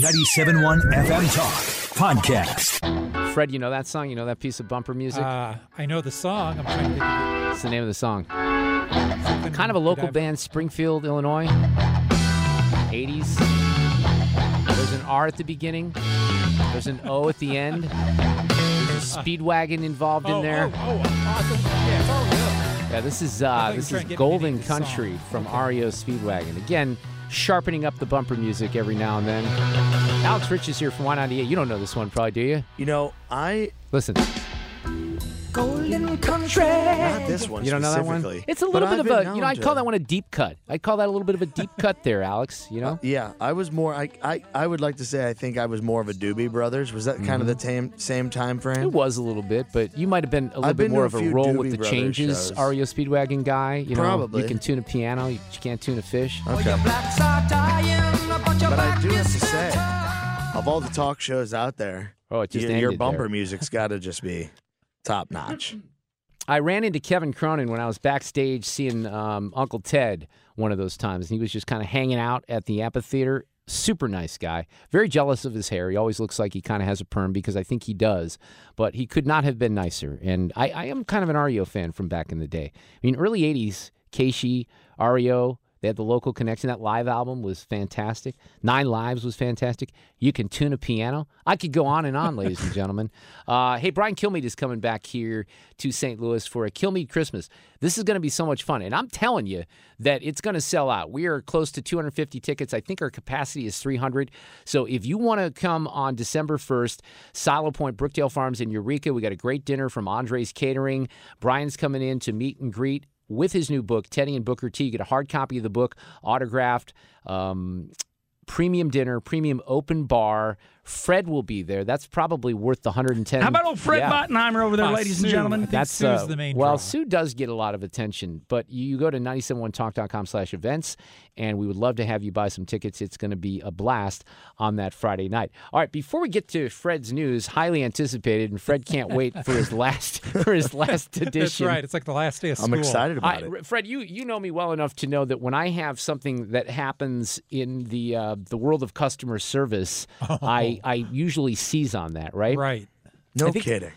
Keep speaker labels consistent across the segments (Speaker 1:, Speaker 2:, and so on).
Speaker 1: 97.1 FM Talk Podcast.
Speaker 2: Fred, you know that song? You know that piece of bumper music?
Speaker 3: Uh, I know the song. I'm trying to think of
Speaker 2: What's the name of the song?
Speaker 3: something.
Speaker 2: Kind of a local
Speaker 3: I-
Speaker 2: band, Springfield, Illinois. 80s. There's an R at the beginning. There's an O at the end. There's a speedwagon involved
Speaker 3: Oh,
Speaker 2: in there.
Speaker 3: Oh, oh, awesome. Yeah, it's all.
Speaker 2: Yeah, this is uh, this is
Speaker 3: trying to get me to
Speaker 2: Golden
Speaker 3: name the song.
Speaker 2: Country from REO Speedwagon. Again, sharpening up the bumper music every now and then. Alex Rich is here from Y98. You don't know this one, probably, do you?
Speaker 4: You know, I
Speaker 2: Listen,
Speaker 4: not this one
Speaker 2: you don't know that one. It's a
Speaker 4: but
Speaker 2: little bit
Speaker 4: I've
Speaker 2: of a, you know, I'd call that one a deep cut. I'd call that a little bit of a deep cut there, Alex. You know,
Speaker 4: Yeah, I was more. I, I I would like to say I think I was more of a Doobie Brothers. Was that kind of the same same time frame?
Speaker 2: Mm-hmm. it was a little bit, but you might have been a little
Speaker 4: I've
Speaker 2: bit more
Speaker 4: a
Speaker 2: of a
Speaker 4: few
Speaker 2: roll
Speaker 4: Doobie
Speaker 2: with the
Speaker 4: Brothers
Speaker 2: changes.
Speaker 4: shows.
Speaker 2: REO Speedwagon guy. You know,
Speaker 4: Probably.
Speaker 2: you can tune a piano, you can't tune a fish.
Speaker 4: Okay. But I do have to say, of all the talk shows out there,
Speaker 2: Oh, it just
Speaker 4: your, your bumper
Speaker 2: there.
Speaker 4: music's got to just be top notch.
Speaker 2: I ran into Kevin Cronin when I was backstage seeing um, Uncle Ted one of those times. And he was just kind of hanging out at the amphitheater. Super nice guy. Very jealous of his hair. He always looks like he kind of has a perm because I think he does. But he could not have been nicer. And I, I am kind of an REO fan from back in the day. I mean, early 80s, Keishi, REO, they had the local connection. That live album was fantastic. Nine Lives was fantastic. You can tune a piano. I could go on and on, ladies and gentlemen. Uh, hey, Brian Kilmeade is coming back here to St. Louis for a Kilmeade Christmas. This is going to be so much fun. And I'm telling you that it's going to sell out. We are close to 250 tickets. I think our capacity is 300. So if you want to come on December 1st, Silo Point, Brookdale Farms in Eureka, we got a great dinner from Andre's Catering. Brian's coming in to meet and greet with his new book, Teddy and Booker T. You get a hard copy of the book, autographed. Um, premium dinner, premium open bar. Fred will be there. That's probably worth the 110.
Speaker 5: How about old Fred
Speaker 2: Yeah.
Speaker 5: Bottenheimer over there,
Speaker 3: Uh,
Speaker 5: ladies
Speaker 3: Sue.
Speaker 5: and gentlemen?
Speaker 2: That's
Speaker 3: Sue's
Speaker 2: uh,
Speaker 3: the main
Speaker 2: well,
Speaker 3: draw.
Speaker 2: Sue does get a lot of attention, but you go to 971talk.com slash events, and we would love to have you buy some tickets. It's going to be a blast on that Friday night. All right, before we get to Fred's news, highly anticipated, and Fred can't wait for his last for his last edition.
Speaker 3: That's right. It's like the last day of school.
Speaker 4: I'm excited about
Speaker 2: I,
Speaker 4: it.
Speaker 2: Fred, you you know me well enough to know that when I have something that happens in the uh, the world of customer service, I I usually seize on that, right?
Speaker 3: Right.
Speaker 4: No
Speaker 2: I think-
Speaker 4: kidding.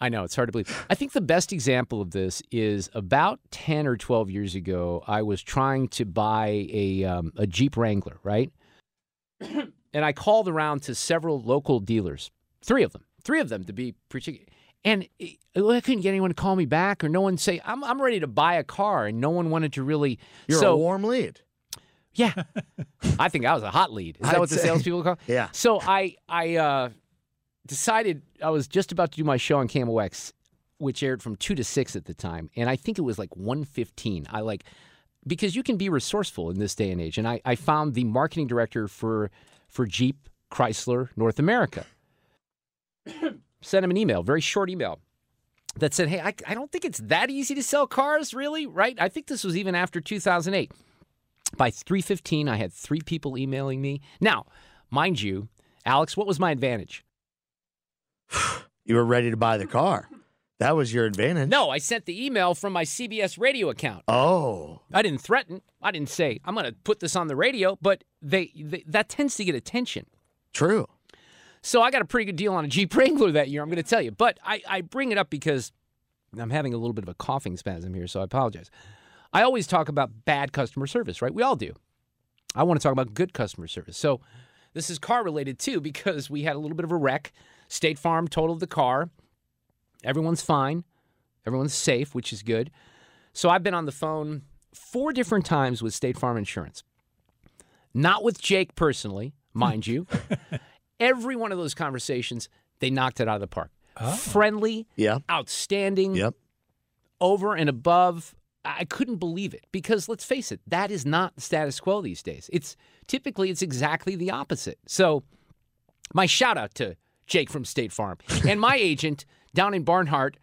Speaker 2: I know it's hard to believe. I think the best example of this is about ten or twelve years ago. I was trying to buy a um, a Jeep Wrangler, right? and I called around to several local dealers, three of them, three of them to be particular. And I couldn't get anyone to call me back, or no one say I'm I'm ready to buy a car, and no one wanted to really.
Speaker 4: You're
Speaker 2: so
Speaker 4: a warm lead.
Speaker 2: Yeah, I think I was a hot lead. Is that
Speaker 4: I'd
Speaker 2: what the
Speaker 4: say-
Speaker 2: salespeople call?
Speaker 4: Yeah.
Speaker 2: So I I uh, decided I was just about to do my show on KMOX, which aired from two to six at the time, and I think it was like one fifteen. I like because you can be resourceful in this day and age, and I, I found the marketing director for for Jeep Chrysler North America. Sent him an email, very short email. That said, hey, I, I don't think it's that easy to sell cars, really, right? I think this was even after 2008 by 315 i had three people emailing me now mind you alex what was my advantage
Speaker 4: You were ready to buy the car. That was your advantage.
Speaker 2: no i sent the email from my cbs radio account
Speaker 4: Oh,
Speaker 2: i didn't threaten i didn't say i'm going to put this on the radio but they, they that tends to get attention
Speaker 4: true.
Speaker 2: so i got a pretty good deal on a jeep wrangler that year i'm going to tell you but I, I bring it up because I'm having a little bit of a coughing spasm here, so I apologize. I always talk about bad customer service, right? We all do. I want to talk about good customer service. So this is car related too because we had a little bit of a wreck. State Farm totaled the car. Everyone's fine. Everyone's safe, which is good. So I've been on the phone four different times with State Farm Insurance. Not with Jake personally, mind you. Every one of those conversations, they knocked it out of the park. Oh. Friendly,
Speaker 4: Yeah.
Speaker 2: outstanding,
Speaker 4: Yep.
Speaker 2: over and above. I couldn't believe it because let's face it, that is not the status quo these days. It's typically it's exactly the opposite. So, my shout out to Jake from State Farm and my agent down in Barnhart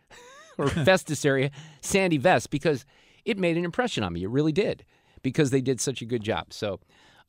Speaker 2: or Festus area, Sandy Vest, because it made an impression on me. It really did because they did such a good job. So,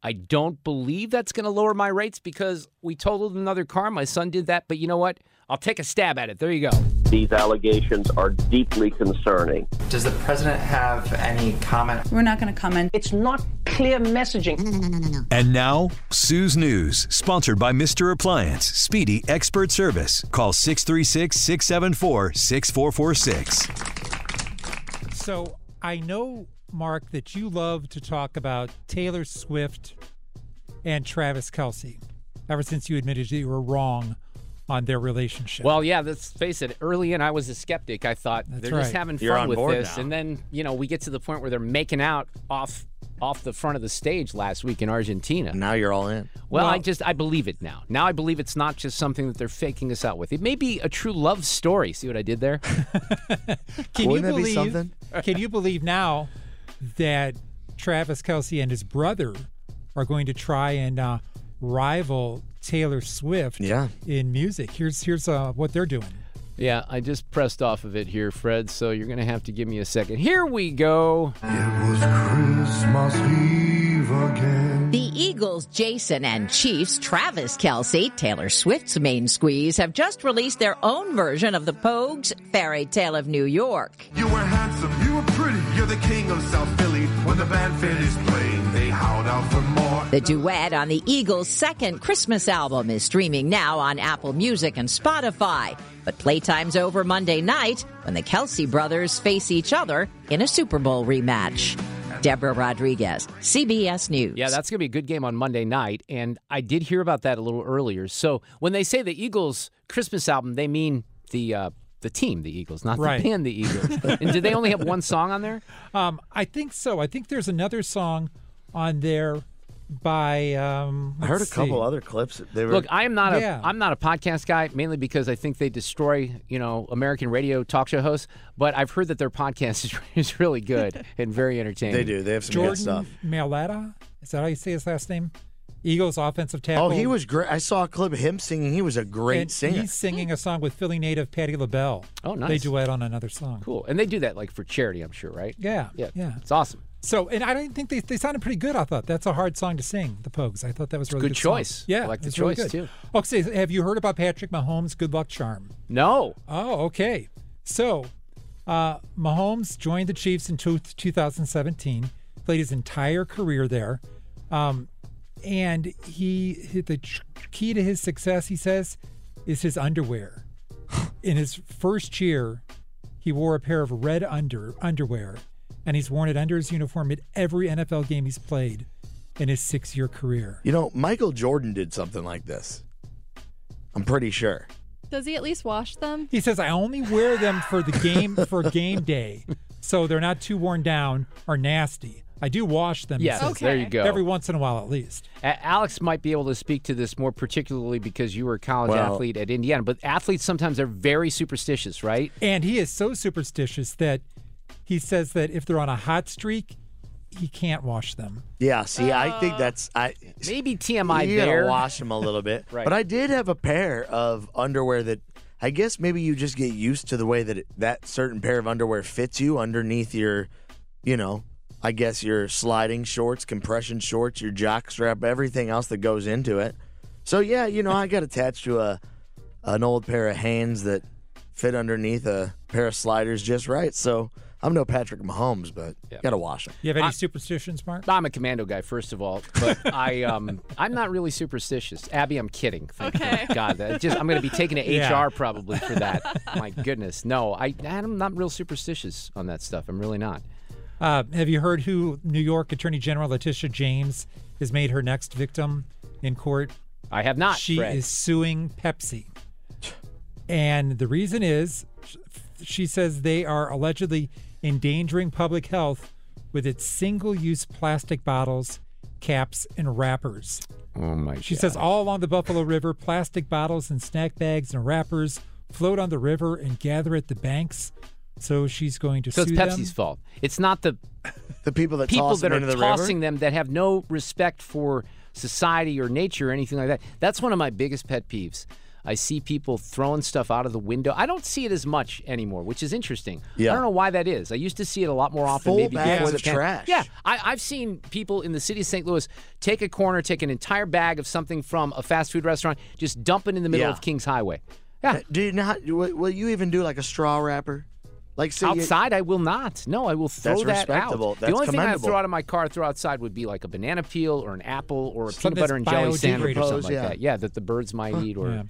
Speaker 2: I don't believe that's going to lower my rates because we totaled another car. My son did that, but you know what? I'll take a stab at it. There you go.
Speaker 5: These allegations are deeply concerning.
Speaker 6: Does the president have any comment?
Speaker 7: We're not going to comment.
Speaker 5: It's not clear messaging. No, no, no, no, no.
Speaker 1: And now, Sue's News, sponsored by Mr. Appliance, Speedy Expert Service. Call 636 674 6446.
Speaker 3: So I know, Mark, that you love to talk about Taylor Swift and Travis Kelce. Ever since you admitted that you were wrong on their relationship.
Speaker 2: Well, yeah, let's face it. Early in, I was a skeptic. I thought
Speaker 3: That's
Speaker 2: they're just having
Speaker 4: You're
Speaker 2: fun with this,
Speaker 4: now.
Speaker 2: and then you know we get to the point where they're making out off off the front of the stage last week in Argentina.
Speaker 4: Now you're all in.
Speaker 2: Well, I just I believe it now. Now I believe it's not just something that they're faking us out with. It may be a true love story. See what I did there?
Speaker 3: can
Speaker 4: Wouldn't
Speaker 3: you
Speaker 4: that be
Speaker 3: believe?
Speaker 4: something?
Speaker 3: can you believe now that Travis Kelce and his brother are going to try and uh, rival Taylor Swift
Speaker 4: Yeah.
Speaker 3: in music? Here's here's uh, what they're doing.
Speaker 2: yeah, I just pressed off of it here, Fred. So you're gonna have to give me a second. Here we go.
Speaker 8: The Eagles, Jason, and Chiefs, Travis Kelce, Taylor Swift's main squeeze, have just released their own version of the Pogues' Fairy Tale of New York.
Speaker 9: You you're the king of South Philly. When the band finished playing, they howled out for more.
Speaker 8: The duet on the Eagles' second Christmas album is streaming now on Apple Music and Spotify. But playtime's over Monday night when the Kelce brothers face each other in a Super Bowl rematch. Deborah Rodriguez, CBS News.
Speaker 2: Yeah, that's going to be a good game on Monday night. And I did hear about that a little earlier. So when they say the Eagles Christmas album, they mean the uh, the team, the Eagles, not
Speaker 3: Right.
Speaker 2: the band, the Eagles. and do they only have one song on there?
Speaker 3: Um, I think so. I think there's another song on there by. Um,
Speaker 4: I heard a
Speaker 3: let's
Speaker 4: couple other clips. They were
Speaker 2: Look, I am not
Speaker 3: Yeah.
Speaker 2: a I'm not a podcast guy mainly because I think they destroy you know American radio talk show hosts. But I've heard that their podcast is, is really good and very entertaining.
Speaker 4: they do. They have some good
Speaker 3: Jordan
Speaker 4: stuff.
Speaker 3: Mailata. Is that how you say his last name? Eagles offensive tackle.
Speaker 4: Oh, he was great. I saw a clip of him singing. He was a great
Speaker 3: and
Speaker 4: singer.
Speaker 3: He's singing a song with Philly native Patti LaBelle.
Speaker 2: Oh, nice.
Speaker 3: They
Speaker 2: nice.
Speaker 3: duet on another song.
Speaker 2: Cool, and they do that like for charity, I'm sure, right?
Speaker 3: Yeah,
Speaker 2: yeah,
Speaker 3: yeah.
Speaker 2: It's awesome.
Speaker 3: So, and I don't think they, they sounded pretty good. I thought that's a hard song to sing. The Pogues. I thought that was really
Speaker 2: good
Speaker 3: good, song.
Speaker 2: choice.
Speaker 3: Yeah,
Speaker 2: I like the
Speaker 3: it's really
Speaker 2: choice, too.
Speaker 3: Oh, say, have you heard about Patrick Mahomes' good luck charm?
Speaker 2: No,
Speaker 3: Oh, okay. So, uh, Mahomes joined the Chiefs in two, 2017, played his entire career there. Um, and he, he- the key to his success, he says, is his underwear. in his first year, he wore a pair of red under underwear, and he's worn it under his uniform at every NFL game he's played in his six-year career.
Speaker 4: you know, Michael Jordan did something like this. I'm pretty sure.
Speaker 7: Does he at least wash them?
Speaker 3: He says, "I only wear them for the game for game day, so they're not too worn down or nasty. I do wash them.
Speaker 2: yes,
Speaker 3: says,
Speaker 2: there you go.
Speaker 3: every once in a while at least.
Speaker 2: A- Alex might be able to speak to this more particularly because you were a college
Speaker 4: Well-
Speaker 2: athlete at Indiana. But athletes sometimes are very superstitious, right?
Speaker 3: And he is so superstitious that he says that if they're on a hot streak, he can't wash them.
Speaker 4: Yeah, see, I think uh, that's I.
Speaker 2: Maybe TMI
Speaker 4: you
Speaker 2: there.
Speaker 4: gotta wash them a little bit.
Speaker 2: Right.
Speaker 4: But I did have a pair of underwear that I guess maybe you just get used to the way that it, that certain pair of underwear fits you underneath your, you know, I guess your sliding shorts, compression shorts, your jock strap, everything else that goes into it. So yeah, you know, I got attached to a an old pair of hands that fit underneath a pair of sliders just right. So I'm no Patrick Mahomes, but gotta wash them.
Speaker 3: You have any
Speaker 2: I-
Speaker 3: superstitions, Mark?
Speaker 2: I'm a commando guy, first of all, but I um I'm not really superstitious. Abby, I'm kidding. Thank
Speaker 7: Okay.
Speaker 2: God, that just I'm going to be taken to
Speaker 3: Yeah.
Speaker 2: HR probably for that. My goodness, no, I I'm not real superstitious on that stuff. I'm really not.
Speaker 3: Uh, have you heard who New York Attorney General Letitia James has made her next victim in court?
Speaker 2: I have not.
Speaker 3: She
Speaker 2: Fred.
Speaker 3: is suing Pepsi. And the reason is she says they are allegedly endangering public health with its single use plastic bottles, caps, and wrappers.
Speaker 2: Oh my.
Speaker 3: She
Speaker 2: God.
Speaker 3: says all along the Buffalo River, plastic bottles and snack bags and wrappers float on the river and gather at the banks. So she's going to
Speaker 2: So it's Pepsi's
Speaker 3: them.
Speaker 2: fault. It's not the
Speaker 4: The people that
Speaker 2: people
Speaker 4: toss
Speaker 2: that
Speaker 4: them
Speaker 2: are
Speaker 4: into the
Speaker 2: tossing
Speaker 4: river.
Speaker 2: them that have no respect for society or nature or anything like that. That's one of my biggest pet peeves. I see people throwing stuff out of the window. I don't see it as much anymore, which is interesting.
Speaker 4: Yeah.
Speaker 2: I don't know why that is. I used to see it a lot more often.
Speaker 4: Full
Speaker 2: maybe
Speaker 4: bags
Speaker 2: before the
Speaker 4: of
Speaker 2: pan-
Speaker 4: trash.
Speaker 2: Yeah, I, I've seen people in the city of St. Louis take a corner, take an entire bag of something from a fast food restaurant, just dump it in the middle
Speaker 4: Yeah.
Speaker 2: of Kings Highway. Yeah, uh,
Speaker 4: Do you not? Will will you even do like a straw wrapper? Like say you-
Speaker 2: outside, I will not. No, I will throw
Speaker 4: That's
Speaker 2: that
Speaker 4: respectable.
Speaker 2: out.
Speaker 4: That's
Speaker 2: the only thing I
Speaker 4: commendable.
Speaker 2: throw out of my car, throw outside, would be like a banana peel or an apple or a
Speaker 3: Something
Speaker 2: peanut butter and jelly sandwich or
Speaker 3: biodegradable.
Speaker 2: something like that. Yeah, that the birds might eat or
Speaker 3: Yeah.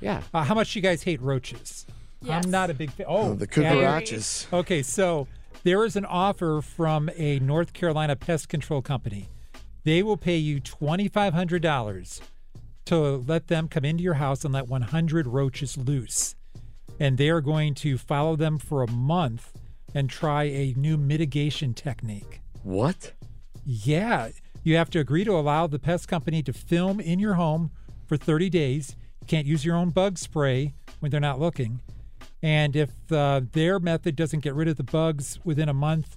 Speaker 2: yeah.
Speaker 3: Uh, how much do you guys hate roaches?
Speaker 7: Yes.
Speaker 3: I'm not a big fan. Oh,
Speaker 4: the
Speaker 3: Abby.
Speaker 4: cucarachas.
Speaker 3: Okay, so there is an offer from a North Carolina pest control company. They will pay you $2,500 to let them come into your house and let 100 roaches loose. And they are going to follow them for a month and try a new mitigation technique.
Speaker 4: What?
Speaker 3: Yeah, you have to agree to allow the pest company to film in your home for 30 days. You can't use your own bug spray when they're not looking. And if uh, their method doesn't get rid of the bugs within a month,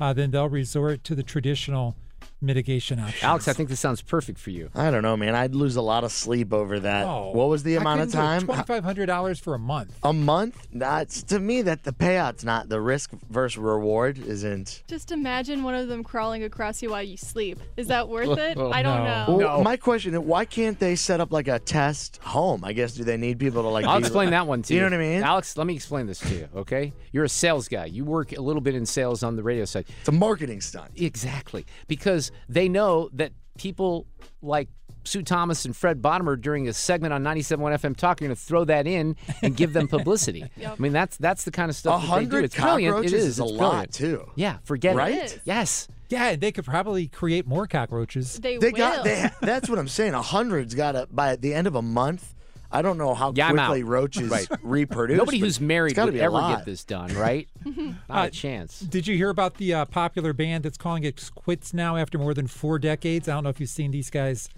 Speaker 3: uh, then they'll resort to the traditional mitigation options.
Speaker 2: Alex, I think this sounds perfect for you.
Speaker 4: I don't know, man. I'd lose a lot of sleep over that.
Speaker 3: Oh,
Speaker 4: what was the
Speaker 3: I
Speaker 4: amount of
Speaker 3: couldn't do it.
Speaker 4: time?
Speaker 3: $2,500 for a month.
Speaker 4: A month? That's to me that the payout's not the risk versus reward isn't.
Speaker 7: Just imagine one of them crawling across you while you sleep. Is that worth it? I don't
Speaker 3: No.
Speaker 7: know.
Speaker 4: Well, my question is, why can't they set up like a test home? I guess do they need people to like?
Speaker 2: I'll
Speaker 4: be-
Speaker 2: explain that one to you.
Speaker 4: You know what I mean?
Speaker 2: Alex, let me explain this to you, okay? You're a sales guy. You work a little bit in sales on the radio side.
Speaker 4: It's a marketing stunt.
Speaker 2: Exactly. Because they know that people like Sue Thomas and Fred Bodimer during a segment on 97.1 FM Talk are going to throw that in and give them publicity. I mean, that's that's the kind of
Speaker 4: A
Speaker 2: stuff that they do.
Speaker 4: hundred
Speaker 2: It's brilliant.
Speaker 4: cockroaches
Speaker 2: It is.
Speaker 4: is a
Speaker 2: It's
Speaker 4: lot
Speaker 2: brilliant.
Speaker 4: too.
Speaker 2: Yeah, forget it.
Speaker 7: Right?
Speaker 2: Yes.
Speaker 3: Yeah, they could probably create more cockroaches.
Speaker 7: They,
Speaker 4: They
Speaker 7: will.
Speaker 4: got. They, that's what I'm saying. A hundred's got to by the end of a month. I don't know how
Speaker 2: Yeah,
Speaker 4: quickly roaches
Speaker 2: Right.
Speaker 4: reproduce.
Speaker 2: Nobody who's married
Speaker 4: gotta
Speaker 2: would ever
Speaker 4: lot.
Speaker 2: get this done, right? Not
Speaker 3: Uh,
Speaker 2: a chance.
Speaker 3: Did you hear about the uh, popular band that's calling it quits now after more than four decades? I don't know if you've seen these guys.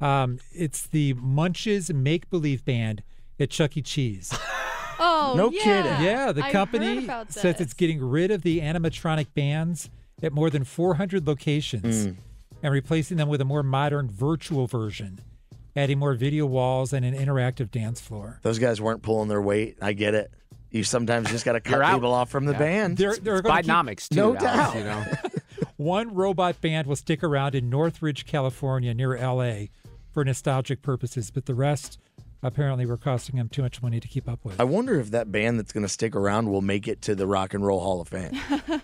Speaker 3: Um, it's the Munch's Make Believe Band at Chuck E. Cheese.
Speaker 7: Oh,
Speaker 4: No
Speaker 7: yeah.
Speaker 4: kidding.
Speaker 3: yeah, the
Speaker 7: I
Speaker 3: company says it's getting rid of the animatronic bands at more than 400 locations
Speaker 4: Mm.
Speaker 3: and replacing them with a more modern virtual version, adding more video walls and an interactive dance floor.
Speaker 4: Those guys weren't pulling their weight. I get it. You sometimes just got to cut
Speaker 2: out.
Speaker 4: people off from the band.
Speaker 3: They're, they're gonna keep-
Speaker 2: Bidenomics, too.
Speaker 4: No
Speaker 2: Alex,
Speaker 4: doubt.
Speaker 2: You know?
Speaker 3: One robot band will stick around in Northridge, California, near LA, for nostalgic purposes, but the rest apparently were costing him too much money to keep up with.
Speaker 4: I wonder if that band that's going to stick around will make it to the Rock and Roll Hall of Fame.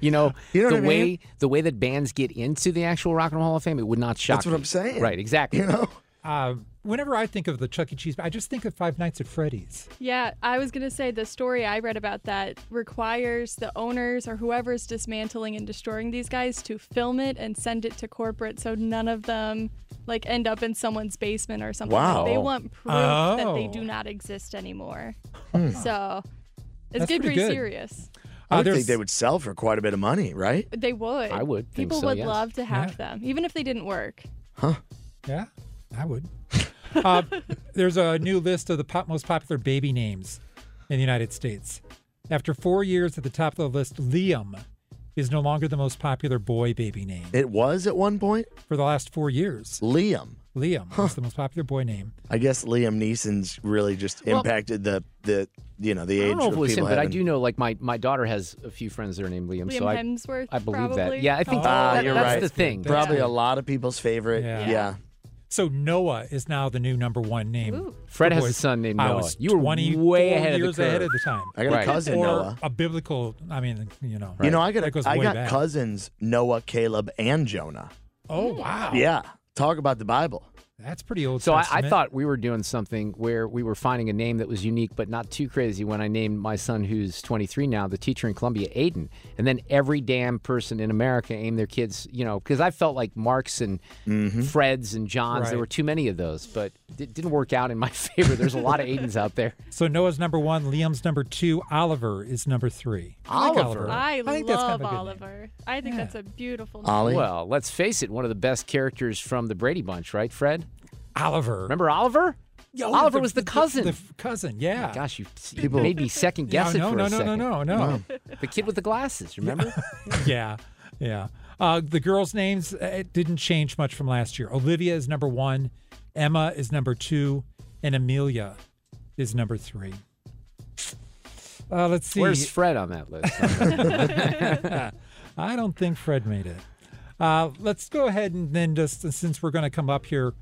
Speaker 2: You know,
Speaker 4: You know
Speaker 2: the
Speaker 4: what I
Speaker 2: way
Speaker 4: mean?
Speaker 2: the way that bands get into the actual Rock and Roll Hall of Fame, it would not shock.
Speaker 4: That's what
Speaker 2: me.
Speaker 4: I'm saying.
Speaker 2: Right, exactly.
Speaker 4: You know,
Speaker 3: Uh, whenever I think of the Chuck E. Cheese, I just think of Five Nights at Freddy's.
Speaker 7: Yeah, I was going to say the story I read about that requires the owners or whoever's dismantling and destroying these guys to film it and send it to corporate so none of them like end up in someone's basement or something.
Speaker 4: Wow.
Speaker 7: Like, they want proof that they
Speaker 3: Oh.
Speaker 7: do not exist anymore.
Speaker 4: Hmm.
Speaker 7: So it's
Speaker 3: That's
Speaker 7: getting
Speaker 3: pretty
Speaker 7: pretty
Speaker 3: good.
Speaker 7: serious.
Speaker 4: I
Speaker 3: Uh,
Speaker 4: would
Speaker 3: there's-
Speaker 4: think they would sell for quite a bit of money, right?
Speaker 7: They would.
Speaker 2: I would think
Speaker 7: People
Speaker 2: so,
Speaker 7: would
Speaker 2: yes.
Speaker 7: love to have
Speaker 3: Yeah.
Speaker 7: them, even if they didn't work. Huh?
Speaker 3: Yeah, I would. uh, there's a new list of the pop, most popular baby names in the United States. After four years at the top of the list, Liam is no longer the most popular boy baby name.
Speaker 4: It was at one point
Speaker 3: For the last four years,
Speaker 4: Liam.
Speaker 3: Liam is the most popular boy name.
Speaker 4: I guess Liam Neeson's really just
Speaker 2: Well-
Speaker 4: impacted the the you know the
Speaker 2: I
Speaker 4: age
Speaker 2: don't know if
Speaker 4: of
Speaker 2: it was him,
Speaker 4: people
Speaker 2: but I do know like my, my daughter has a few friends that are named Liam.
Speaker 7: Liam
Speaker 2: so I,
Speaker 7: Hemsworth,
Speaker 2: I believe
Speaker 7: probably.
Speaker 2: that. Yeah, I think
Speaker 3: Oh,
Speaker 2: that,
Speaker 4: Ah, you're
Speaker 2: that's
Speaker 4: right.
Speaker 2: the thing.
Speaker 4: Probably
Speaker 3: Yeah.
Speaker 4: a lot of people's favorite.
Speaker 3: Yeah.
Speaker 4: Yeah.
Speaker 3: So Noah is now the new number one name.
Speaker 7: Ooh.
Speaker 2: Fred has a son named
Speaker 3: I
Speaker 2: Noah.
Speaker 3: was
Speaker 2: You were
Speaker 3: 24
Speaker 2: way ahead of the
Speaker 3: years ahead of the time.
Speaker 4: I got
Speaker 2: Right.
Speaker 4: a cousin
Speaker 3: or
Speaker 4: Noah.
Speaker 3: a biblical. I mean, you know.
Speaker 4: You know, I got
Speaker 3: that goes
Speaker 4: I got
Speaker 3: back.
Speaker 4: cousins Noah, Caleb, and Jonah.
Speaker 3: Oh wow.
Speaker 4: Yeah, talk about the Bible.
Speaker 3: That's pretty old.
Speaker 2: So I, I thought we were doing something where we were finding a name that was unique, but not too crazy. When I named my son, who's 23 now, the teacher in Columbia, Aiden, and then every damn person in America aimed their kids, you know, because I felt like Marks and mm-hmm. Freds and Johns, there were too many of those, but it didn't work out in my favor. There's a lot of Aidens out there.
Speaker 3: So Noah's number one, Liam's number two, Oliver is number three. I like
Speaker 2: Oliver?
Speaker 7: I,
Speaker 3: think that's
Speaker 7: love
Speaker 3: kind of a name.
Speaker 7: Oliver. I think
Speaker 3: Yeah.
Speaker 7: that's a beautiful name.
Speaker 4: Ollie.
Speaker 2: Well, let's face it, one of the best characters from the Brady Bunch, right, Fred?
Speaker 3: Oliver.
Speaker 2: Remember Oliver?
Speaker 3: Yeah,
Speaker 2: Oliver was the cousin.
Speaker 3: The, f- cousin, yeah.
Speaker 2: Gosh, you, you
Speaker 4: People-
Speaker 2: made me second guess
Speaker 3: no,
Speaker 2: it for
Speaker 3: no,
Speaker 2: a
Speaker 3: no,
Speaker 2: second.
Speaker 3: no, no, no,
Speaker 2: The kid with the glasses, remember?
Speaker 3: yeah, yeah. Uh, the girls' names uh, it didn't change much from last year. Olivia is number one, Emma is number two, and Amelia is number three. Uh, let's see.
Speaker 2: Where's Fred on that list?
Speaker 3: I don't think Fred made it. Uh, let's go ahead and then just since we're going to come up here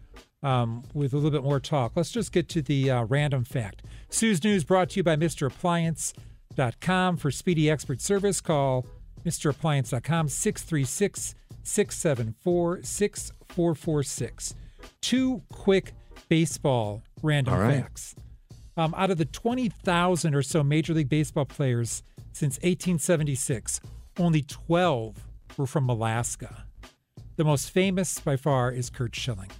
Speaker 3: um, with a little bit more talk, let's just get to the uh, random fact. Sue's News brought to you by MrAppliance.com. For speedy expert service, call MrAppliance.com 636 674 6446. Two quick baseball random
Speaker 4: right.
Speaker 3: facts. Um, out of the 20,000 or so Major League Baseball players since 1876, only 12 were from Alaska. The most famous by far is Curt Schilling.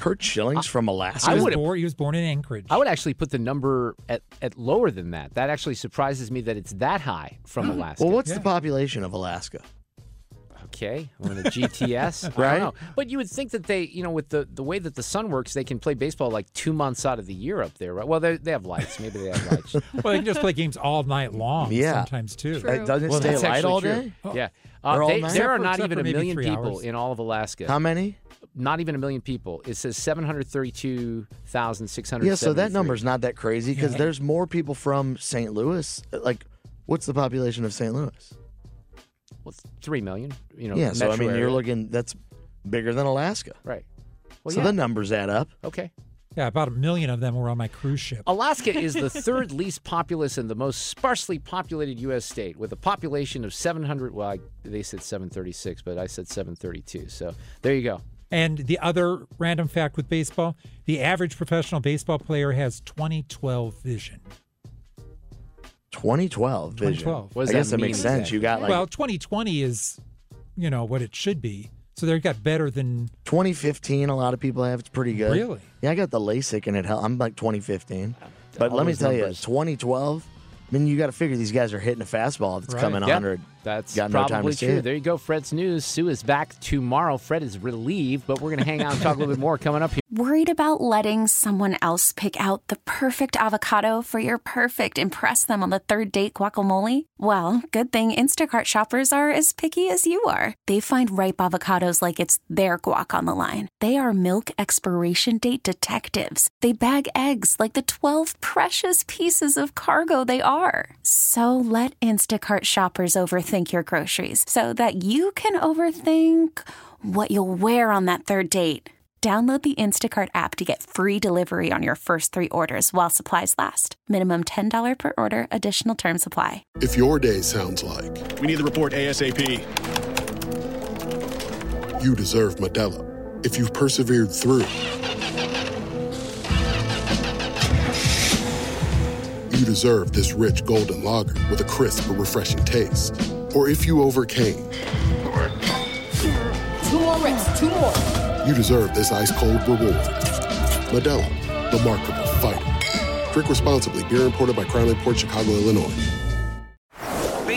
Speaker 4: Curt Schilling's from Alaska.
Speaker 3: He was, born, he was born in Anchorage.
Speaker 2: I would actually put the number at, at lower than that. That actually surprises me that it's that high from Alaska.
Speaker 4: well, what's
Speaker 3: Yeah.
Speaker 4: the population of Alaska?
Speaker 2: Okay, on the GTS, I
Speaker 4: Right.
Speaker 2: don't know. But you would think that they, you know, with the, the way that the sun works, they can play baseball like two months out of the year up there, right? Well, they they have lights. Maybe they have lights.
Speaker 3: well, they can just play games all night long
Speaker 4: Yeah.
Speaker 3: sometimes too.
Speaker 7: True.
Speaker 4: Uh, doesn't
Speaker 2: well,
Speaker 4: stay light all
Speaker 2: true.
Speaker 4: day?
Speaker 2: Yeah,
Speaker 4: Or
Speaker 2: uh,
Speaker 4: all
Speaker 2: they,
Speaker 4: night?
Speaker 2: there are not even a million people
Speaker 3: hours.
Speaker 2: in all of Alaska.
Speaker 4: How many?
Speaker 2: Not even a million people. It says seven hundred thirty-two thousand six hundred.
Speaker 4: Yeah, so that number's not that crazy because
Speaker 3: Yeah.
Speaker 4: there's more people from St. Louis. Like, what's the population of St. Louis?
Speaker 2: well, three million. You know,
Speaker 4: yeah, so I
Speaker 2: metro
Speaker 4: mean, you're looking that's bigger than Alaska.
Speaker 2: right. Well,
Speaker 4: so
Speaker 2: yeah.
Speaker 4: the numbers add up.
Speaker 2: okay.
Speaker 3: Yeah, about a million of them were on my cruise ship.
Speaker 2: Alaska is the third least populous and the most sparsely populated U.S. state, with a population of 700. Well, I, they said 736, but I said 732. So there you go.
Speaker 3: And the other random fact with baseball, the average professional baseball player has 2012 vision.
Speaker 4: 2012 vision.
Speaker 3: 2012.
Speaker 2: What does
Speaker 4: I guess
Speaker 2: that
Speaker 4: that makes sense.
Speaker 2: exactly?
Speaker 4: You got like
Speaker 3: well, 2020 is, you know, what it should be. So they got better than
Speaker 4: 2015. A lot of people have. It's pretty good.
Speaker 3: Really?
Speaker 4: Yeah, I got the LASIK and it helped. I'm like 2015. But
Speaker 2: All
Speaker 4: let me tell
Speaker 2: numbers.
Speaker 4: you, 2012. I mean, you got to figure these guys are hitting a fastball that's
Speaker 3: Right.
Speaker 4: coming
Speaker 2: Yeah,
Speaker 4: 100.
Speaker 2: That's
Speaker 4: Got no time
Speaker 2: probably
Speaker 4: to
Speaker 2: true.
Speaker 4: it.
Speaker 2: There you go, Fred's news. Sue is back tomorrow. Fred is relieved, but we're going to hang out and talk a little bit more coming up here.
Speaker 10: Worried about letting someone else pick out the perfect avocado for your perfect impress them on the third date guacamole? Well, good thing Instacart shoppers are as picky as you are. They find ripe avocados like it's their guac on the line. They are milk expiration date detectives. They bag eggs like the 12 precious pieces of cargo they are. So let Instacart shoppers overthink your groceries so that you can overthink what you'll wear on that third date. Download the Instacart app to get free delivery on your first three orders while supplies last. Minimum $10 per order, additional term supply.
Speaker 11: If your day sounds like
Speaker 12: We need the report ASAP.
Speaker 11: you deserve Modelo, if you've persevered through, you deserve this rich golden lager with a crisp but refreshing taste. Or if you overcame,
Speaker 13: Two more reps, two more.
Speaker 11: you deserve this ice cold reward. Modelo, the mark of a fighter. Drink responsibly. Beer imported by Crown Port Chicago, Illinois.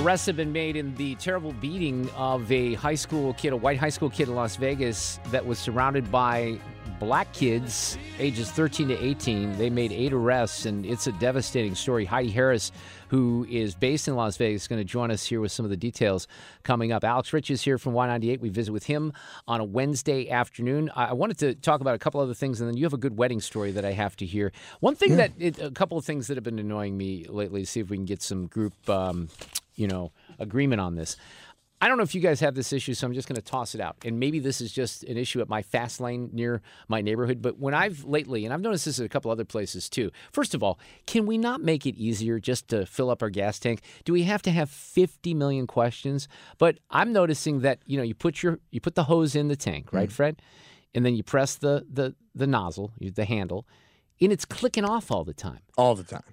Speaker 2: Arrests have been made in the terrible beating of a high school kid, a white high school kid in Las Vegas that was surrounded by black kids ages 13 to 18. They made eight arrests, and it's a devastating story. Heidi Harris, who is based in Las Vegas, is going to join us here with some of the details coming up. Alex Rich is here from Y98. We visit with him on a Wednesday afternoon. I wanted to talk about a couple other things, and then you have a good wedding story that I have to hear. One thing that, it, a couple of things that have been annoying me lately, see if we can get some group, um, you know, agreement on this. I don't know if you guys have this issue, so I'm just going to toss it out. And maybe this is just an issue at my fast lane near my neighborhood. But when I've lately, and I've noticed this at a couple other places too. First of all, can we not make it easier just to fill up our gas tank? Do we have to have 50 million questions? But I'm noticing that you know you put your you put the hose in the tank, right, mm. Fred, and then you press the the the nozzle, the handle, and it's clicking off all the time.
Speaker 4: All the time.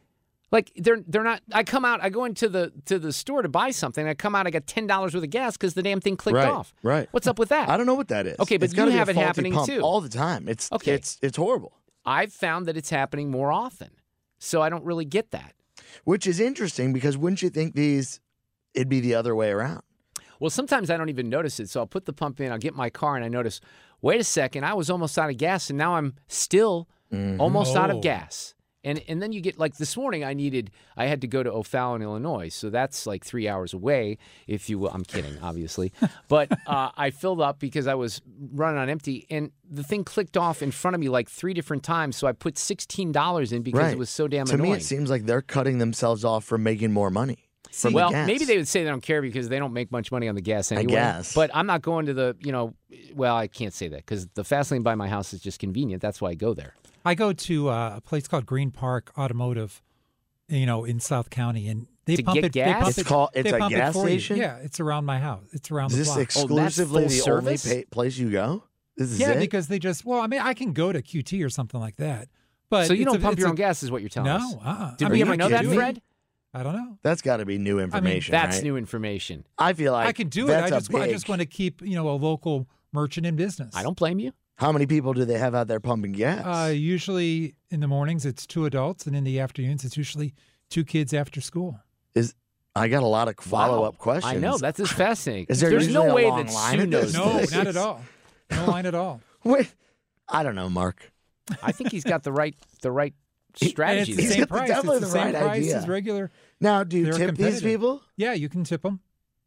Speaker 2: Like they're they're not. I come out. I go into the to the store to buy something. I come out. I got ten dollars worth of gas because the damn thing clicked
Speaker 4: right,
Speaker 2: off.
Speaker 4: Right.
Speaker 2: What's up with that?
Speaker 4: I don't know what that is.
Speaker 2: Okay, but
Speaker 4: It's gotta
Speaker 2: you
Speaker 4: be a
Speaker 2: have it happening
Speaker 4: pump
Speaker 2: too.
Speaker 4: all the time. It's
Speaker 2: Okay.
Speaker 4: It's it's horrible.
Speaker 2: I've found that it's happening more often, so I don't really get that.
Speaker 4: Which is interesting because wouldn't you think these it'd be the other way around?
Speaker 2: Well, sometimes I don't even notice it. So I'll put the pump in. I'll get my car, and I notice. Wait a second. I was almost out of gas, and now I'm still mm-hmm. almost out of
Speaker 3: Oh.
Speaker 2: gas. And and then you get like this morning. I needed. I had to go to O'Fallon, Illinois, so that's like three hours away. If you will, I'm kidding, obviously, but uh, I filled up because I was running on empty, and the thing clicked off in front of me like three different times. So I put sixteen dollars in because
Speaker 4: right.
Speaker 2: it was so damn
Speaker 4: to
Speaker 2: annoying.
Speaker 4: me, it seems like they're cutting themselves off from making more money. The
Speaker 2: well, maybe they would say they don't care because they don't make much money on the gas anyway.
Speaker 4: guess.
Speaker 2: But I'm not going to the, you know, well, I can't say that because the fast lane by my house is just convenient. That's why I go there.
Speaker 3: I go to uh, a place called Green Park Automotive, you know, in South County, and they
Speaker 2: To
Speaker 3: pump
Speaker 2: get
Speaker 3: it. They
Speaker 2: gas?
Speaker 3: pump
Speaker 4: It's
Speaker 3: it,
Speaker 4: called- it's a
Speaker 3: pump it
Speaker 4: gas
Speaker 3: you.
Speaker 4: station?
Speaker 3: Yeah, it's around my house. It's around
Speaker 4: Is
Speaker 3: the
Speaker 4: this
Speaker 3: block.
Speaker 4: exclusively
Speaker 2: full
Speaker 4: the
Speaker 2: service?
Speaker 4: only pa- place you go? This is
Speaker 3: yeah,
Speaker 4: it?
Speaker 3: because they just well, I mean, I can go to QT or something like that, but
Speaker 2: so you
Speaker 3: it's
Speaker 2: don't
Speaker 3: a-
Speaker 2: pump
Speaker 3: it's
Speaker 2: your
Speaker 3: a-
Speaker 2: own gas, is what you're telling
Speaker 3: No,
Speaker 2: us.
Speaker 3: uh-uh.
Speaker 2: Did
Speaker 3: I
Speaker 2: we ever know that,
Speaker 3: me?
Speaker 2: Fred?
Speaker 3: I don't know.
Speaker 4: That's got to be new information.
Speaker 2: That's
Speaker 4: right?
Speaker 2: new information.
Speaker 4: I feel like
Speaker 3: I can do it.
Speaker 4: that's
Speaker 3: I
Speaker 4: a
Speaker 3: just I just want to keep you know a local merchant in business.
Speaker 2: I don't blame you.
Speaker 4: How many people do they have out there pumping gas?
Speaker 3: Uh, usually in the mornings it's two adults, and in the afternoons it's usually two kids after school.
Speaker 4: is I got a lot of follow up questions.
Speaker 2: I know. That's just fascinating.
Speaker 4: Is there
Speaker 2: There's
Speaker 4: usually
Speaker 2: no
Speaker 4: a
Speaker 2: way
Speaker 4: long
Speaker 2: that
Speaker 4: line
Speaker 2: Sue knows
Speaker 3: No,
Speaker 4: place?
Speaker 3: not at all. No line at all.
Speaker 4: Wait, I don't know, Mark.
Speaker 2: I think he's got the right the right
Speaker 3: And
Speaker 2: strategy.
Speaker 3: it's the
Speaker 4: He's
Speaker 3: same
Speaker 4: got
Speaker 3: price.
Speaker 4: definitely
Speaker 3: It's the,
Speaker 4: the
Speaker 3: same
Speaker 4: right
Speaker 3: price
Speaker 4: idea.
Speaker 3: as regular.
Speaker 4: Now, do you
Speaker 3: They're
Speaker 4: tip these people?
Speaker 3: Yeah, you can tip them.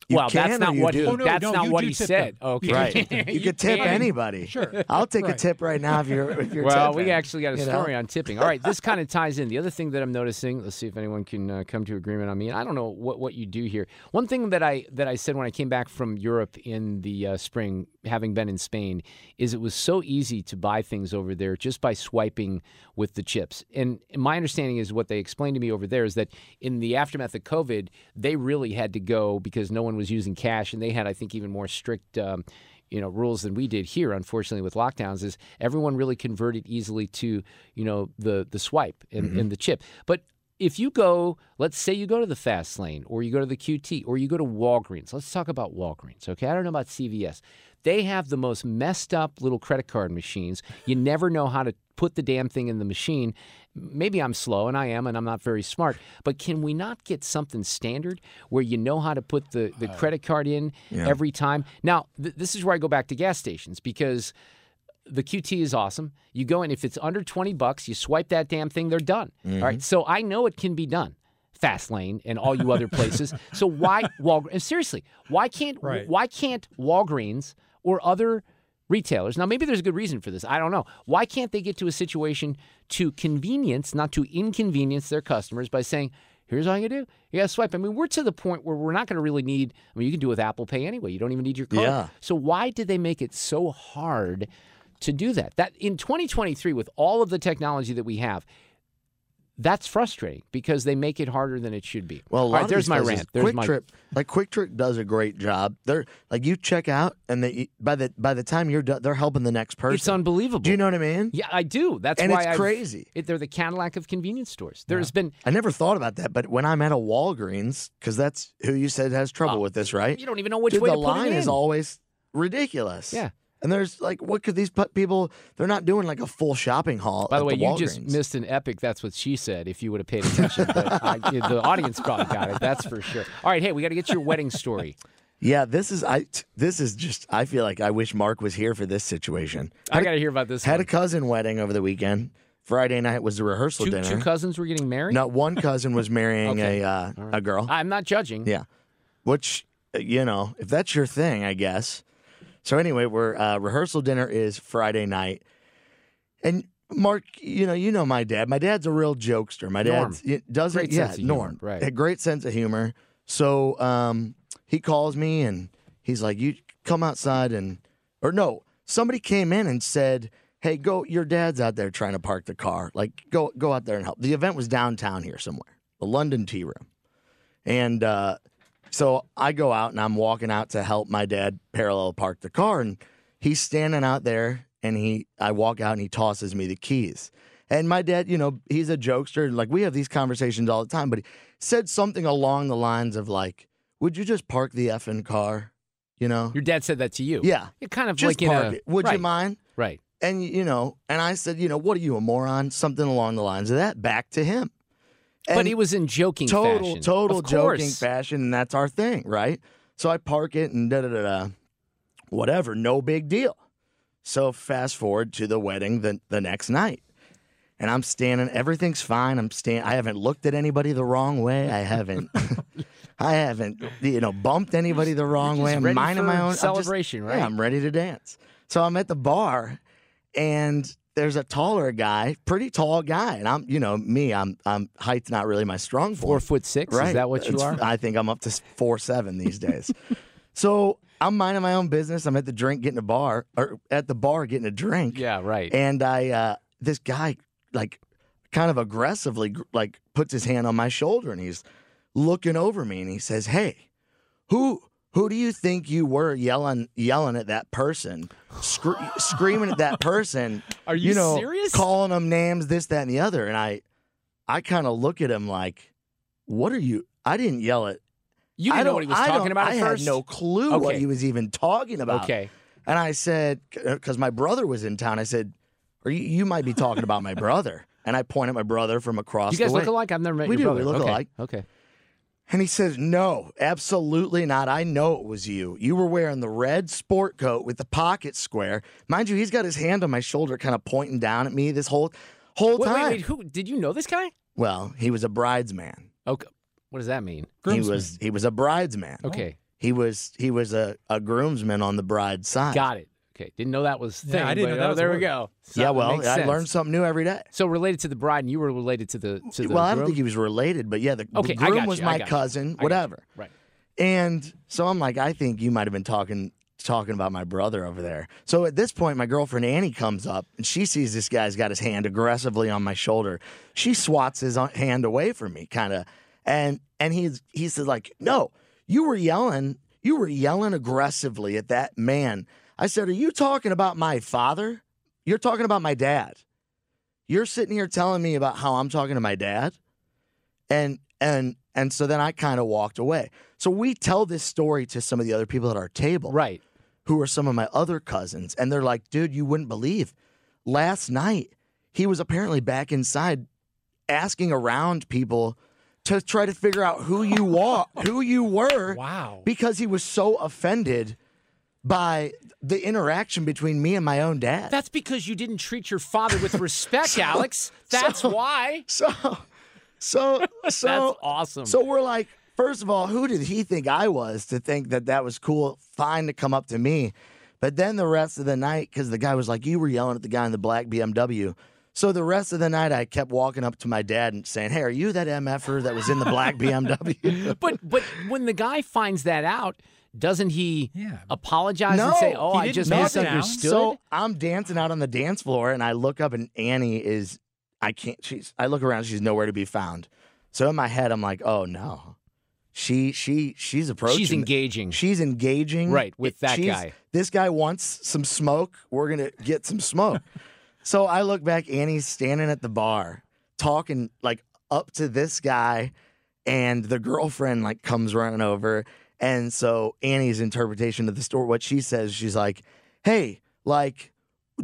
Speaker 4: You
Speaker 2: well, that's not what
Speaker 4: do?
Speaker 2: he,
Speaker 3: Oh, no,
Speaker 2: that's
Speaker 3: no,
Speaker 2: not what he said.
Speaker 3: them.
Speaker 2: Okay,
Speaker 3: You
Speaker 4: Right. You could tip
Speaker 2: can.
Speaker 4: anybody.
Speaker 3: Sure.
Speaker 4: I'll take a tip right now if you're if you're
Speaker 2: well,
Speaker 4: tipping.
Speaker 2: we actually got a
Speaker 4: you know?
Speaker 2: story on tipping. All right, this kind of ties in. The other thing that I'm noticing, let's see if anyone can uh, come to agreement on me. And I don't know what, what you do here. One thing that I that I said when I came back from Europe in the uh, spring, having been in Spain, is it was so easy to buy things over there just by swiping with the chips. And my understanding is what they explained to me over there is that in the aftermath of COVID, they really had to go because no one was using cash, and they had, I think, even more strict. Um, you know rules than we did here unfortunately with lockdowns is everyone really converted easily to you know the the swipe and, and the chip but if you go let's say you go to the fast lane or you go to the qt or you go to walgreens let's talk about walgreens okay? I don't know about cvs they have the most messed up little credit card machines. You never know how to put the damn thing in the machine. Maybe i'm slow and i am and i'm not very smart but can we not get something standard where you know how to put the, the uh, credit card in
Speaker 4: Yeah.
Speaker 2: every time? Now th- this is where i go back to gas stations because the QT is awesome. You go in if it's under 20 bucks, you swipe that damn thing, they're done. All right. Mm-hmm. So I know it can be done. Fast lane and all you other places. so why Walgreens seriously, why can't
Speaker 3: Right.
Speaker 2: why can't Walgreens or other retailers now maybe there's a good reason for this i don't know why can't they get to a situation to convenience not to inconvenience their customers by saying here's all you do you gotta swipe i mean we're to the point where we're not going to really need i mean you can do it with apple pay anyway you don't even need your card
Speaker 4: Yeah.
Speaker 2: so why did they make it so hard to do that that in 2023 with all of the technology that we have that's frustrating because they make it harder than it should be.
Speaker 4: Well, a lot
Speaker 2: right, there's my rant. There's
Speaker 4: Quick
Speaker 2: my
Speaker 4: Trip, like QuikTrip, does a great job. They're like you check out, and they by the by the time you're done, they're helping the next person.
Speaker 2: It's unbelievable.
Speaker 4: Do you know what I mean?
Speaker 2: Yeah, I do. That's
Speaker 4: And
Speaker 2: why
Speaker 4: it's crazy.
Speaker 2: It, they're the Cadillac of convenience stores. There's been
Speaker 4: I never thought about that, but when I'm at a Walgreens, because that's who you said has trouble
Speaker 2: Oh,
Speaker 4: with this, right?
Speaker 2: you don't even know which
Speaker 4: Dude,
Speaker 2: way
Speaker 4: the line is always ridiculous.
Speaker 2: Yeah.
Speaker 4: And there's like, what could these people? They're not doing like a full shopping haul.
Speaker 2: By the way, you just missed an epic. That's what she said. If you would have paid attention, but I, the audience probably got it. That's for sure. All right, hey, we got to get your wedding story.
Speaker 4: Yeah, this is I. This is just. I feel like I wish Mark was here for this situation.
Speaker 2: I got to hear about this.
Speaker 4: Had
Speaker 2: one.
Speaker 4: a cousin wedding over the weekend. Friday night was the rehearsal
Speaker 2: two,
Speaker 4: dinner.
Speaker 2: two cousins were getting married.
Speaker 4: No, one cousin was marrying
Speaker 2: Okay.
Speaker 4: a uh, a girl.
Speaker 2: I'm not judging.
Speaker 4: Yeah, which uh, you know, if that's your thing, I guess. So anyway, we're uh, rehearsal dinner is Friday night, and Mark, you know, you know my dad. My dad's a real jokester. My
Speaker 2: Norm.
Speaker 4: dad's doesn't
Speaker 2: Great
Speaker 4: yeah
Speaker 2: sense of humor,
Speaker 4: Norm
Speaker 2: right.
Speaker 4: a great sense of humor. So um, he calls me and he's like, "You come outside and or no." Somebody came in and said, "Hey, go. Your dad's out there trying to park the car. Like, go go out there and help." The event was downtown here somewhere, the London Tea Room, and uh, so I go out and I'm walking out to help my dad parallel park the car, and he's standing out there, and he I walk out and he tosses me the keys. And my dad, you know, he's a jokester. Like we have these conversations all the time, but he said something along the lines of like, "Would you just park the effing car?" You know,
Speaker 2: Your dad said that to you.
Speaker 4: Yeah.
Speaker 2: It kind of
Speaker 4: just
Speaker 2: like
Speaker 4: park
Speaker 2: a,
Speaker 4: it. Would you mind?
Speaker 2: Right.
Speaker 4: And you know, and I said, you know, what are you a moron? Something along the lines of that. Back to him.
Speaker 2: But he was in joking
Speaker 4: total,
Speaker 2: fashion.
Speaker 4: total joking fashion, and that's our thing, right? So I park it and da da da da, whatever, no big deal. So fast forward to the wedding the the next night, and I'm standing. Everything's fine. I'm standing I haven't looked at anybody the wrong way. I haven't. I haven't, you know, bumped anybody the wrong way. I'm minding my own I'm just-
Speaker 2: celebration, right?
Speaker 4: Yeah, I'm ready to dance. So I'm at the bar, and there's a taller guy, pretty tall guy, and I'm, you know, me. I'm, I'm height's not really my strong point.
Speaker 2: Four foot six.
Speaker 4: Right.
Speaker 2: Is that what you
Speaker 4: It's-
Speaker 2: are?
Speaker 4: I think I'm up to four seven these days. so I'm minding my own business. I'm at the drink getting a bar or at the bar getting a drink.
Speaker 2: Yeah. Right.
Speaker 4: And I uh this guy like kind of aggressively like puts his hand on my shoulder and he's looking over me and he says, "Hey, who who do you think you were yelling yelling at that person, scre- screaming at that person?
Speaker 2: Are you
Speaker 4: know,
Speaker 2: serious?
Speaker 4: Calling them names, this, that, and the other." And I, I kind of look at him like, "What are you? I didn't yell at.
Speaker 2: You
Speaker 4: I
Speaker 2: didn't know what he was
Speaker 4: I
Speaker 2: talking about
Speaker 4: I
Speaker 2: first?
Speaker 4: had no clue what
Speaker 2: Okay.
Speaker 4: he was even talking about.
Speaker 2: Okay.
Speaker 4: And I said, because uh, my brother was in town, I said, "Or you, you might be talking about my brother." And I point at my brother from across
Speaker 2: the room.
Speaker 4: You guys
Speaker 2: look alike. I've never met
Speaker 4: We
Speaker 2: your
Speaker 4: do. We
Speaker 2: brother.
Speaker 4: look
Speaker 2: okay.
Speaker 4: alike.
Speaker 2: Okay.
Speaker 4: And he says, No, absolutely not. I know it was you. You were wearing the red sport coat with the pocket square. Mind you, he's got his hand on my shoulder, kind of pointing down at me this whole whole
Speaker 2: Wait,
Speaker 4: time.
Speaker 2: wait, wait. Who did you know this guy?
Speaker 4: Well, he was a bridesman.
Speaker 2: Okay. What does that mean?
Speaker 4: He was he was a bridesman.
Speaker 2: Okay.
Speaker 4: He was he was a, a groomsman on the bride's side.
Speaker 2: Got it. Okay. Didn't know that was a
Speaker 3: Yeah,
Speaker 2: thing.
Speaker 3: I didn't
Speaker 2: but,
Speaker 3: know that
Speaker 2: oh,
Speaker 3: was a
Speaker 2: there we
Speaker 3: word.
Speaker 2: go.
Speaker 4: yeah, well, I learned something new every day.
Speaker 2: So related to the bride, and you were related to the to the
Speaker 4: well, I don't
Speaker 2: groom?
Speaker 4: think he was related, but yeah, the, the
Speaker 2: Okay, I
Speaker 4: groom was my cousin,
Speaker 2: you.
Speaker 4: whatever.
Speaker 2: Right.
Speaker 4: And so I'm like, I think you might have been talking talking about my brother over there. So at this point, my girlfriend Annie comes up and she sees this guy's got his hand aggressively on my shoulder. She swats his uh, hand away from me, kind of, and and he's he says like, no, you were yelling, you were yelling aggressively at that man. I said, are you talking about my father? You're talking about my dad. You're sitting here telling me about how I'm talking to my dad and and and so then I kind of walked away. So we tell this story to some of the other people at our table,
Speaker 2: right?
Speaker 4: Who are some of my other cousins, and they're like, "Dude, you wouldn't believe. Last night he was apparently back inside, asking around people." To try to figure out who you wa- who you were,
Speaker 3: wow,
Speaker 4: because he was so offended by the interaction between me and my own dad.
Speaker 2: That's because you didn't treat your father with respect,
Speaker 4: So-
Speaker 2: Alex. That's
Speaker 4: so-
Speaker 2: why.
Speaker 4: So, so, so
Speaker 2: That's awesome.
Speaker 4: So we're like, first of all, who did he think I was to think that that was cool, fine to come up to me? But then the rest of the night, because the guy was like, you were yelling at the guy in the black BMW. So the rest of the night, I kept walking up to my dad and saying, "Hey, are you that mf'er that was in the black BMW?"
Speaker 2: but but when the guy finds that out, doesn't he yeah. apologize
Speaker 4: no,
Speaker 2: and say, "Oh, I just misunderstood"?
Speaker 4: So I'm dancing out on the dance floor, and I look up, and Annie is. I can't. She's. I look around. She's nowhere to be found. So in my head, I'm like, oh no, she she she's approaching.
Speaker 2: She's engaging.
Speaker 4: She's engaging.
Speaker 2: Right, with that
Speaker 4: She's-
Speaker 2: guy.
Speaker 4: This guy wants some smoke. We're gonna get some smoke. so I look back. Annie's standing at the bar, talking like up to this guy, and the girlfriend like comes running over. And so Annie's interpretation of the story, what she says, she's like, "Hey, like,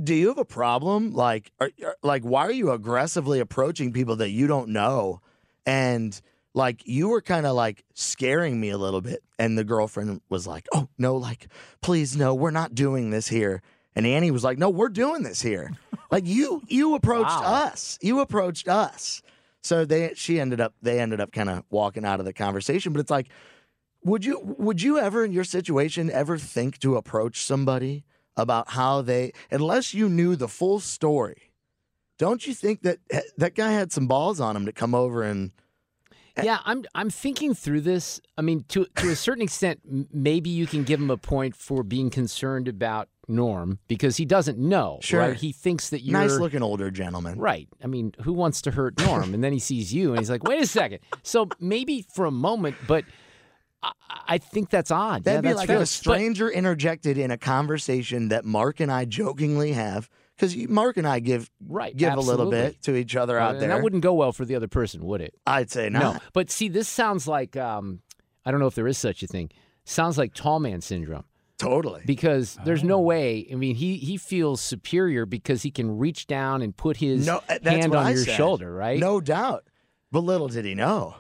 Speaker 4: do you have a problem? Like, are, like, why are you aggressively approaching people that you don't know? And like, you were kind of like scaring me a little bit. And the girlfriend was like, "Oh no, like, please no, we're not doing this here." And Annie was like, "No, we're doing this here." like you, you approached us. You approached us. So they, she ended up, they ended up kind of walking out of the conversation. But it's like, would you would you ever in your situation ever think to approach somebody about how they unless you knew the full story don't you think that eh, that guy had some balls on him to come over and eh
Speaker 2: Yeah, I'm I'm thinking through this. I mean, to to a certain extent, maybe you can give him a point for being concerned about Norm because he doesn't know.
Speaker 4: Sure.
Speaker 2: right? He thinks that you're
Speaker 4: nice looking older gentleman
Speaker 2: Right. I mean, who wants to hurt Norm? And then he sees you and he's like, wait a second. So maybe for a moment, but I, I think that's odd.
Speaker 4: that'd
Speaker 2: yeah,
Speaker 4: be
Speaker 2: that's
Speaker 4: like
Speaker 2: fair.
Speaker 4: if a
Speaker 2: But-
Speaker 4: stranger interjected in a conversation that Mark and I jokingly have because Mark and I give
Speaker 2: right,
Speaker 4: give a little bit to each other
Speaker 2: Uh,
Speaker 4: out
Speaker 2: and
Speaker 4: there
Speaker 2: That wouldn't go well for the other person, would it?
Speaker 4: I'd say not
Speaker 2: No. But see, this sounds like um, I don't know if there is such a thing. Sounds like tall man syndrome.
Speaker 4: Totally.
Speaker 2: Because there's
Speaker 4: Oh.
Speaker 2: no way. I mean, he he feels superior because he can reach down and put his
Speaker 4: no, uh, that's
Speaker 2: hand on
Speaker 4: I
Speaker 2: your
Speaker 4: said.
Speaker 2: shoulder, right?
Speaker 4: No doubt. But little did he know,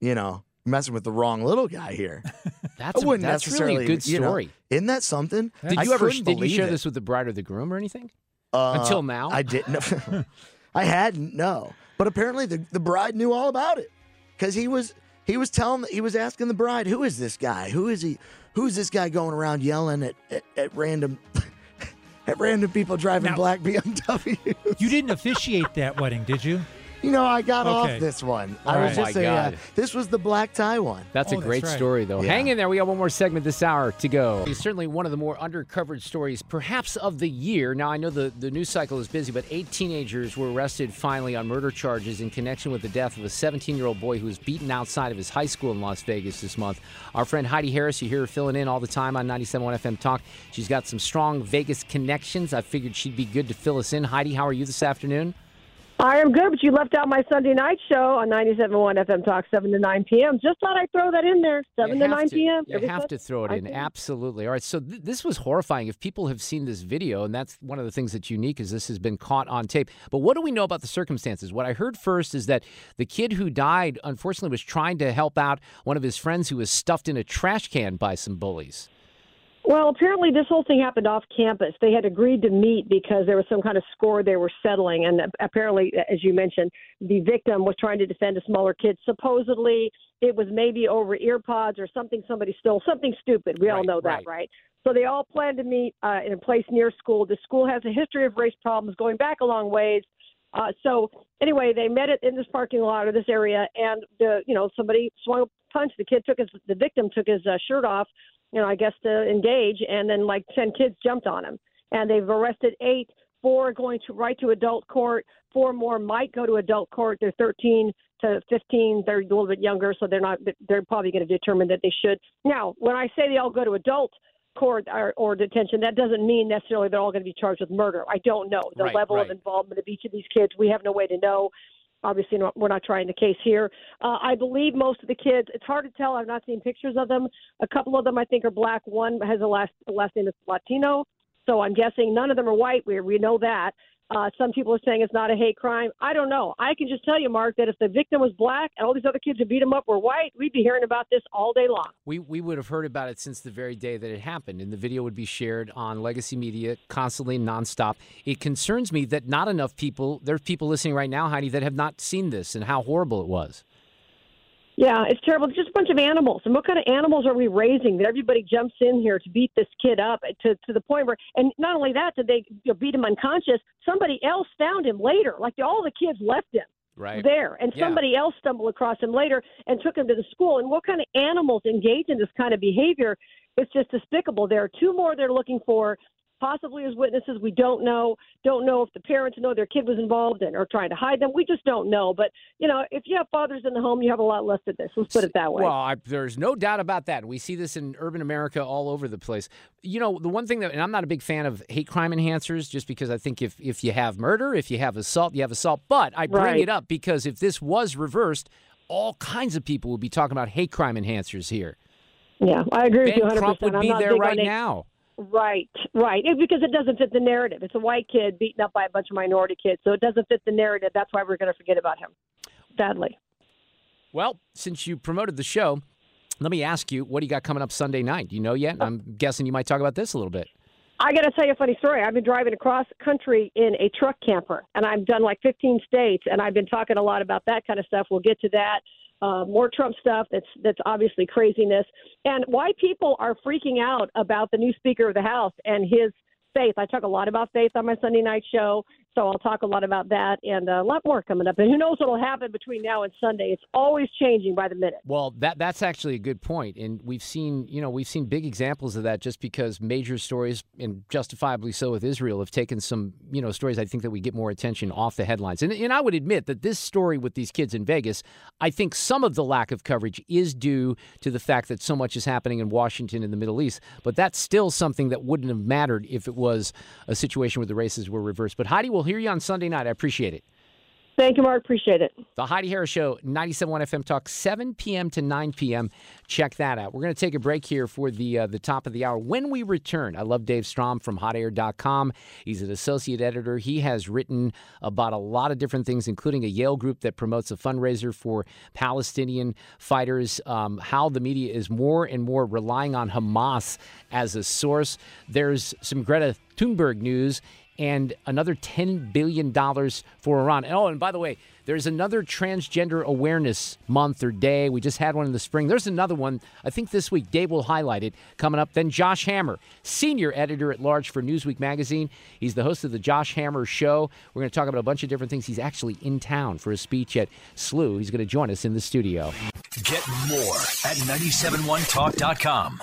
Speaker 4: you know, messing with the wrong little guy here.
Speaker 2: That's
Speaker 4: I
Speaker 2: a-
Speaker 4: wouldn't
Speaker 2: that's really a
Speaker 4: necessarily,
Speaker 2: good
Speaker 4: you know,
Speaker 2: story.
Speaker 4: isn't that something?
Speaker 2: Did
Speaker 4: I
Speaker 2: you ever did you share
Speaker 4: it.
Speaker 2: this with the bride or the groom or anything?
Speaker 4: Uh,
Speaker 2: Until now?
Speaker 4: I didn't. I hadn't. No, but apparently the the bride knew all about it because he was he was telling he was asking the bride, "Who is this guy? Who is he? Who's this guy going around yelling at at, at random at random people driving
Speaker 3: Now-
Speaker 4: black BMW?"
Speaker 3: You didn't officiate that wedding, did you?
Speaker 4: You know, I got
Speaker 3: Okay.
Speaker 4: off this one.
Speaker 3: All
Speaker 4: I
Speaker 3: right.
Speaker 4: was
Speaker 2: Oh
Speaker 4: just
Speaker 2: my
Speaker 4: a, uh,
Speaker 2: God.
Speaker 4: this was the black tie one.
Speaker 2: That's
Speaker 3: Oh,
Speaker 2: a
Speaker 3: that's
Speaker 2: great
Speaker 3: right.
Speaker 2: story, though.
Speaker 4: Yeah.
Speaker 2: Hang in there. We got one more segment this hour to go. It's certainly one of the more undercovered stories, perhaps of the year. Now, I know the, the news cycle is busy, but eight teenagers were arrested finally on murder charges in connection with the death of a 17 year old boy who was beaten outside of his high school in Las Vegas this month. Our friend Heidi Harris, you hear her filling in all the time on 97.1 FM Talk. She's got some strong Vegas connections. I figured she'd be good to fill us in. Heidi, how are you this afternoon?
Speaker 13: I am good, but you left out my Sunday night show on 97.1 FM Talk, 7 to 9 p.m. Just thought I'd throw that in there, 7 to 9
Speaker 2: to.
Speaker 13: p.m.
Speaker 2: You have to throw it in. Absolutely. All right. So th- this was horrifying. If people have seen this video, and that's one of the things that's unique, is this has been caught on tape. But what do we know about the circumstances? What I heard first is that the kid who died, unfortunately, was trying to help out one of his friends who was stuffed in a trash can by some bullies.
Speaker 13: Well, apparently this whole thing happened off campus. They had agreed to meet because there was some kind of score they were settling, and apparently, as you mentioned, the victim was trying to defend a smaller kid. Supposedly, it was maybe over earpods or something somebody stole, something stupid. We all
Speaker 14: Right,
Speaker 13: know that,
Speaker 14: right.
Speaker 13: right? So they all planned to meet uh, in a place near school. The school has a history of race problems going back a long ways. Uh, so anyway, they met it in this parking lot or this area, and the you know somebody swung a punch. The kid took his the victim took his uh, shirt off, you know, I guess to engage, and then like ten kids jumped on him, and they've arrested eight. Four are going to right to adult court. Four more might go to adult court. They're 13 to 15. They're a little bit younger, so they're not. They're probably going to determine that they should. Now, when I say they all go to adult court or, or detention, that doesn't mean necessarily they're all going to be charged with murder. I don't know the
Speaker 14: Right,
Speaker 13: level
Speaker 14: right.
Speaker 13: of involvement of each of these kids. We have no way to know. Obviously, not, we're not trying the case here. Uh, I believe most of the kids. It's hard to tell. I've not seen pictures of them. A couple of them, I think, are black. One has a last a last name that's Latino. So I'm guessing none of them are white. We we know that. Uh, some people are saying it's not a hate crime. I don't know. I can just tell you, Mark, that if the victim was black and all these other kids who beat him up were white, we'd be hearing about this all day long.
Speaker 2: We, we would have heard about it since the very day that it happened, and the video would be shared on legacy media constantly, nonstop. It concerns me that not enough people, there's people listening right now, Heidi, that have not seen this and how horrible it was.
Speaker 13: Yeah, it's terrible. It's just a bunch of animals. And what kind of animals are we raising that everybody jumps in here to beat this kid up to, to the point where, and not only that, did they you know, beat him unconscious? Somebody else found him later. Like all the kids left him
Speaker 2: Right.
Speaker 13: there, and
Speaker 2: Yeah.
Speaker 13: somebody else stumbled across him later and took him to the school. And what kind of animals engage in this kind of behavior? It's just despicable. There are two more they're looking for, possibly as witnesses. We don't know. Don't know if the parents know their kid was involved and are trying to hide them. We just don't know. But you know, if you have fathers in the home, you have a lot less of this. Let's put it that way.
Speaker 2: Well, I, there's no doubt about that. We see this in urban America all over the place. You know, the one thing that, and I'm not a big fan of hate crime enhancers, just because I think if if you have murder, if you have assault, you have assault. But I bring
Speaker 13: Right.
Speaker 2: it up because if this was reversed, all kinds of people would be talking about hate crime enhancers here.
Speaker 13: Yeah, I agree with you 100.
Speaker 2: Crump would
Speaker 13: I'm
Speaker 2: be
Speaker 13: not
Speaker 2: there right
Speaker 13: on
Speaker 2: now.
Speaker 13: Right, right. It, because it doesn't fit the narrative. It's a white kid beaten up by a bunch of minority kids, so it doesn't fit the narrative. That's why we're going to forget about him. Sadly.
Speaker 2: Well, since you promoted the show, let me ask you, what do you got coming up Sunday night? Do you know yet? I'm guessing you might talk about this a little bit.
Speaker 13: I got to tell you a funny story. I've been driving across country in a truck camper, and I've done like 15 states, and I've been talking a lot about that kind of stuff. We'll get to that. Uh, more Trump stuff that's that's obviously craziness, and why people are freaking out about the new Speaker of the House and his faith. I talk a lot about faith on my Sunday night show, so I'll talk a lot about that and a lot more coming up. And who knows what'll happen between now and Sunday? It's always changing by the minute.
Speaker 2: Well, that that's actually a good point, and we've seen you know we've seen big examples of that just because major stories and justifiably so with Israel have taken some you know stories I think that we get more attention off the headlines. And and I would admit that this story with these kids in Vegas, I think some of the lack of coverage is due to the fact that so much is happening in Washington and the Middle East. But that's still something that wouldn't have mattered if it was a situation where the races were reversed. But Heidi will hear you on Sunday night. I appreciate it.
Speaker 13: Thank you, Mark. Appreciate it.
Speaker 2: The Heidi Harris Show, 97.1 FM Talk, 7 p.m. to 9 p.m. Check that out. We're going to take a break here for the uh, the top of the hour. When we return, I love Dave Strom from HotAir.com. He's an associate editor. He has written about a lot of different things, including a Yale group that promotes a fundraiser for Palestinian fighters. Um, how the media is more and more relying on Hamas as a source. There's some Greta Thunberg news and another $10 billion for Iran. Oh, and by the way, there's another transgender awareness month or day. We just had one in the spring. There's another one, I think this week. Dave will highlight it coming up. Then Josh Hammer, senior editor at large for Newsweek magazine. He's the host of the Josh Hammer Show. We're going to talk about a bunch of different things. He's actually in town for a speech at SLU. He's going to join us in the studio.
Speaker 15: Get more at 971talk.com.